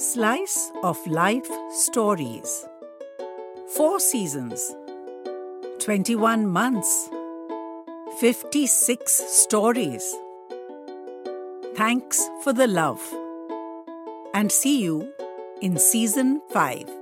Slice of Life Stories. Four seasons, 21 months, 56 stories. Thanks for the love. And see you in season 5.